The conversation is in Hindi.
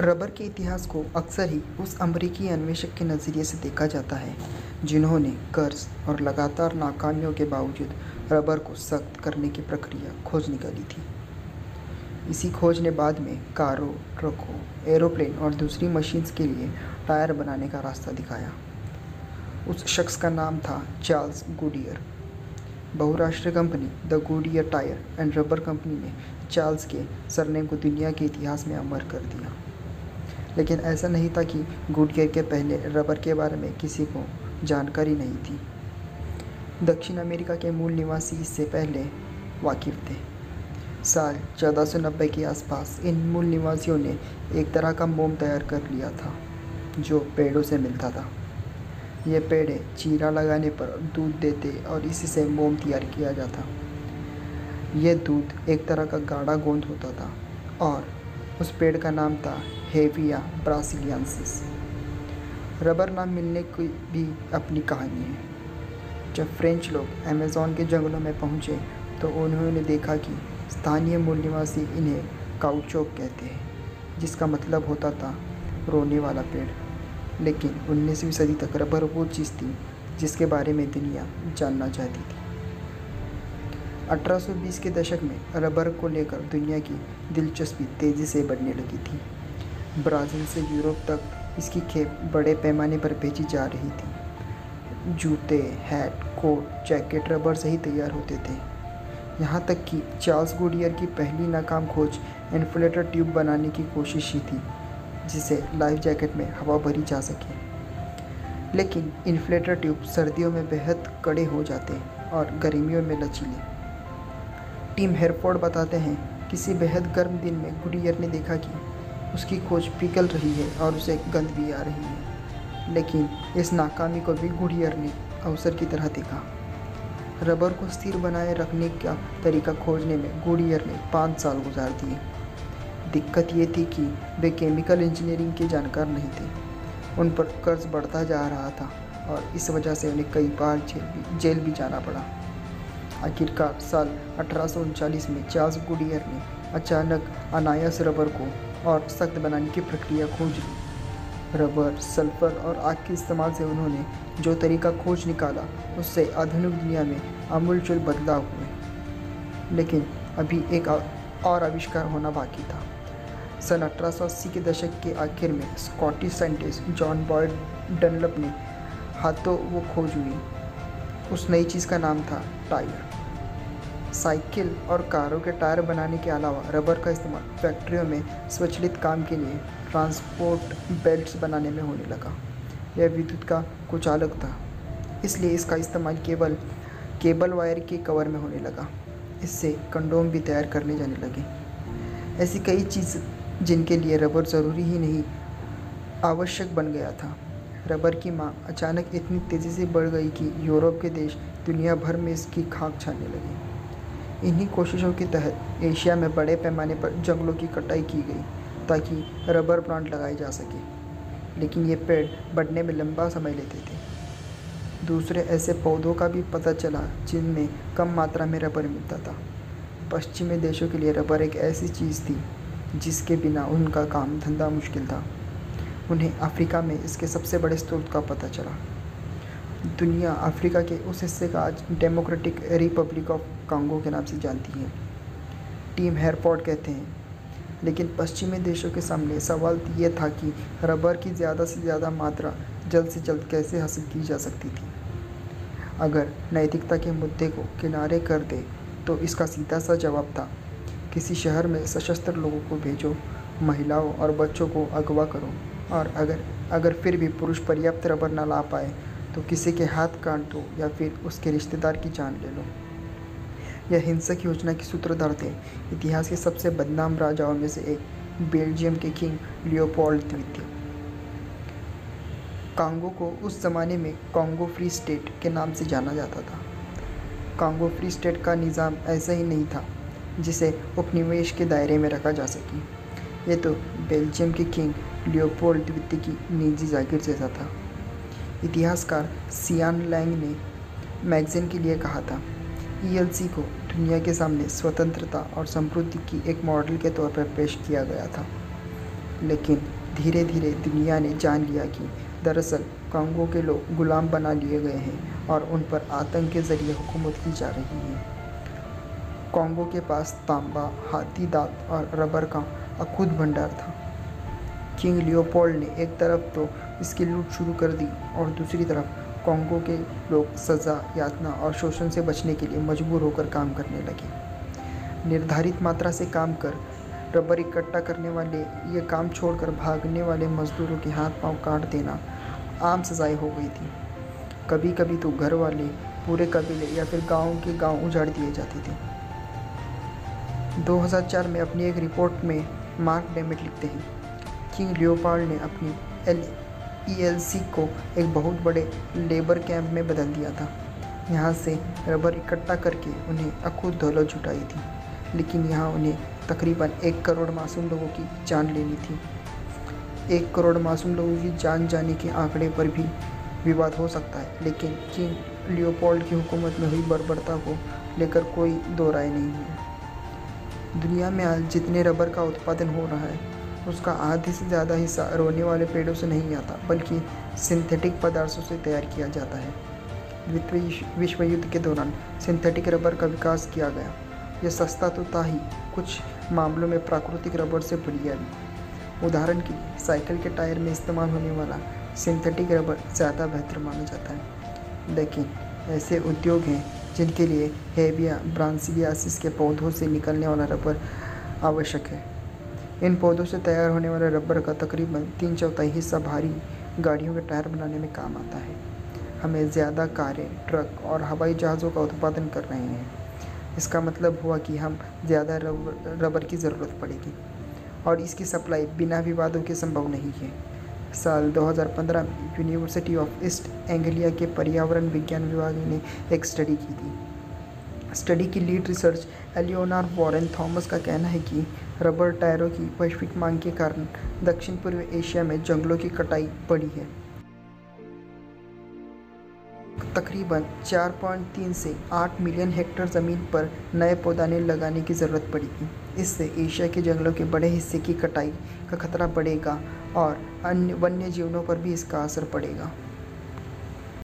रबर के इतिहास को अक्सर ही उस अमरीकी अन्वेषक के नज़रिए से देखा जाता है, जिन्होंने कर्ज और लगातार नाकामियों के बावजूद रबर को सख्त करने की प्रक्रिया खोज निकाली थी। इसी खोज ने बाद में कारों, ट्रकों, एरोप्लेन और दूसरी मशीन्स के लिए टायर बनाने का रास्ता दिखाया। उस शख्स का नाम था चार्ल्स गुडियर। बहुराष्ट्रीय company the Goodyear tyre and rubber company ने चार्ल्स के सरनेम को दुनिया के इतिहास में अमर कर दिया। लेकिन ऐसा नहीं था कि गुडगियर के पहले रबर के बारे में किसी को जानकारी नहीं थी। दक्षिण अमेरिका के मूल निवासी इससे पहले वाकिफ थे। साल 1490 के आसपास इन मूल निवासियों ने एक तरह का मोम तैयार कर लिया था, जो पेड़ों से मिलता था। ये पेड़ चीरा लगाने पर दूध देते और इसी से मोम तैयार किया जाता। यह दूध एक तरह का गाढ़ा गोंद होता था और उस पेड़ का नाम था हेविया ब्रासिलियंसिस। रबर नाम मिलने की भी अपनी कहानी है। जब फ्रेंच लोग अमेज़ॉन के जंगलों में पहुँचे तो उन्होंने देखा कि स्थानीय मूल निवासी इन्हें काउचोक कहते हैं, जिसका मतलब होता था रोने वाला पेड़। लेकिन उन्नीसवीं सदी तक रबर वो चीज़ थी जिसके बारे में दुनिया जानना चाहती थी। 1820 के दशक में रबर को लेकर दुनिया की दिलचस्पी तेज़ी से बढ़ने लगी थी। ब्राज़ील से यूरोप तक इसकी खेप बड़े पैमाने पर भेजी जा रही थी। जूते, हैट, कोट, जैकेट, रबर से ही तैयार होते थे। यहाँ तक कि चार्ल्स गुडियर की पहली नाकाम खोज इन्फ्लेटर ट्यूब बनाने की कोशिश ही थी जिसे लाइफ जैकेट में हवा भरी जा सके। लेकिन इन्फ्लेटर ट्यूब सर्दियों में बेहद कड़े हो जाते हैं और गर्मियों में लचीले। टीम हेरफोर्ड बताते हैं। किसी बेहद गर्म दिन में गुडियर ने देखा कि उसकी खोज पिघल रही है और उसे गंद भी आ रही है। लेकिन इस नाकामी को भी गुड़ियर ने अवसर की तरह देखा। रबर को स्थिर बनाए रखने का तरीका खोजने में गुड़ियर ने पाँच साल गुजार दिए। दिक्कत ये थी कि वे केमिकल इंजीनियरिंग के जानकार नहीं थे। उन पर कर्ज बढ़ता जा रहा था और इस वजह से उन्हें कई बार जेल भी जेल भी जाना पड़ा। आखिरकार साल अठारह में चार्ल्स गुडियर ने अचानक अनायास रबर को और सख्त बनाने की प्रक्रिया खोज ली। रबर, सल्फ़र और आग के इस्तेमाल से उन्होंने जो तरीका खोज निकाला, उससे आधुनिक दुनिया में आमूलचूल बदलाव हुए। लेकिन अभी एक और आविष्कार होना बाकी था। सन 1880 के दशक के आखिर में Scottish scientist John Boyd Dunlop ने हाथों वो खोज हुई। उस नई चीज़ का नाम था टायर। साइकिल और कारों के टायर बनाने के अलावा रबर का इस्तेमाल फैक्ट्रियों में स्वचालित काम के लिए ट्रांसपोर्ट बेल्ट्स बनाने में होने लगा। यह विद्युत का कुछ अलग था, इसलिए इसका इस्तेमाल केवल केबल वायर के कवर में होने लगा। इससे कंडोम भी तैयार करने जाने लगे। ऐसी कई चीज़ जिनके लिए रबर ज़रूरी ही नहीं, आवश्यक बन गया था। रबर की मांग अचानक इतनी तेज़ी से बढ़ गई कि यूरोप के देश दुनिया भर में इसकी खाक छाने लगे। इन्हीं कोशिशों के तहत एशिया में बड़े पैमाने पर जंगलों की कटाई की गई ताकि रबर प्लांट लगाए जा सके, लेकिन ये पेड़ बढ़ने में लंबा समय लेते थे। दूसरे ऐसे पौधों का भी पता चला जिनमें कम मात्रा में रबर मिलता था। पश्चिमी देशों के लिए रबर एक ऐसी चीज़ थी जिसके बिना उनका काम धंधा मुश्किल था। उन्हें अफ्रीका में इसके सबसे बड़े स्रोत का पता चला। दुनिया अफ्रीका के उस हिस्से का आज डेमोक्रेटिक रिपब्लिक ऑफ़ कांगो के नाम से जानती है। टीम हेयरपॉट कहते हैं। लेकिन पश्चिमी देशों के सामने सवाल ये था कि रबर की ज़्यादा से ज़्यादा मात्रा जल्द से जल्द कैसे हासिल की जा सकती थी? अगर नैतिकता के मुद्दे को किनारे कर दे तो इसका सीधा सा जवाब था, किसी शहर में सशस्त्र लोगों को भेजो, महिलाओं और बच्चों को अगवा करो। और अगर अगर फिर भी पुरुष पर्याप्त रबर न ला पाए तो किसी के हाथ काट दो या फिर उसके रिश्तेदार की जान ले लो। यह हिंसक योजना के सूत्रधार थे इतिहास के सबसे बदनाम राजाओं में से एक, बेल्जियम के किंग लियोपोल्ड द्वितीय। कांगो को उस ज़माने में कांगो फ्री स्टेट के नाम से जाना जाता था। कांगो फ्री स्टेट का निज़ाम ऐसा ही नहीं था, जिसे उपनिवेश के दायरे में रखा जा सके। ये तो बेल्जियम के किंग लियोपोल्ड द्वितीय की निजी जागीर जैसा था। इतिहासकार सियान लैंग ने मैगजीन के लिए कहा था, ईएलसी को दुनिया के सामने स्वतंत्रता और समृद्धि की एक मॉडल के तौर पर पेश किया गया था। लेकिन धीरे धीरे दुनिया ने जान लिया कि दरअसल कांगो के लोग गुलाम बना लिए गए हैं और उन पर आतंक के ज़रिए हुकूमत की जा रही है। कांगो के पास तांबा, हाथी दांत और रबर का अखुद भंडार था। किंग लियोपोल्ड ने एक तरफ़ तो इसकी लूट शुरू कर दी और दूसरी तरफ़ कॉन्गो के लोग सज़ा, यातना और शोषण से बचने के लिए मजबूर होकर काम करने लगे। निर्धारित मात्रा से काम कर, रबर इकट्ठा करने वाले, ये काम छोड़कर भागने वाले मजदूरों के हाथ पाँव काट देना आम सजाएँ हो गई थी। कभी कभी तो घर वाले पूरे कबीले या फिर गाँव के गाँव उजाड़ दिए जाते थे। 2004 में अपनी एक रिपोर्ट में मार्क डेमिट लिखते हैं किंग लियोपार्ड ने अपनी एल ईएलसी को एक बहुत बड़े लेबर कैंप में बदल दिया था। यहाँ से रबर इकट्ठा करके उन्हें अखुद दौलत जुटाई थी, लेकिन यहाँ उन्हें तकरीबन एक करोड़ मासूम लोगों की जान लेनी थी। एक करोड़ मासूम लोगों की जान जाने के आंकड़े पर भी विवाद हो सकता है, लेकिन किंग लियोपोल्ड की हुकूमत में हुई बर्बरता को लेकर कोई दो राय नहीं है। दुनिया में आज जितने रबर का उत्पादन हो रहा है, उसका आधे से ज़्यादा हिस्सा रोने वाले पेड़ों से नहीं आता, बल्कि सिंथेटिक पदार्थों से तैयार किया जाता है। द्वितीय विश्व युद्ध के दौरान सिंथेटिक रबर का विकास किया गया। यह सस्ता तो था ही, कुछ मामलों में प्राकृतिक रबर से बढ़िया भी उदाहरण के लिए, साइकिल के टायर में इस्तेमाल होने वाला सिंथेटिक रबर ज़्यादा बेहतर माना जाता है। लेकिन ऐसे उद्योग हैं जिनके लिए हेबिया ब्रांसिलियासिस के पौधों से निकलने वाला रबर आवश्यक है। इन पौधों से तैयार होने वाले रबर का तकरीबन तीन चौथाई हिस्सा भारी गाड़ियों के टायर बनाने में काम आता है। हमें ज़्यादा कारें, ट्रक और हवाई जहाज़ों का उत्पादन कर रहे हैं। इसका मतलब हुआ कि हम ज़्यादा रबर रबर की ज़रूरत पड़ेगी और इसकी सप्लाई बिना विवादों के संभव नहीं है। साल 2015 में यूनिवर्सिटी ऑफ़ ईस्ट एंगलिया के पर्यावरण विज्ञान विभाग ने एक स्टडी की थी। स्टडी की lead research Eleanor Warren Thomas का कहना है कि रबर टायरों की वैश्विक मांग के कारण दक्षिण पूर्व एशिया में जंगलों की कटाई बढ़ी है। तकरीबन 4.3 से 8 मिलियन हेक्टर ज़मीन पर नए पौधाने लगाने की ज़रूरत पड़ेगी इससे एशिया के जंगलों के बड़े हिस्से की कटाई का खतरा बढ़ेगा और अन्य वन्य जीवनों पर भी इसका असर पड़ेगा।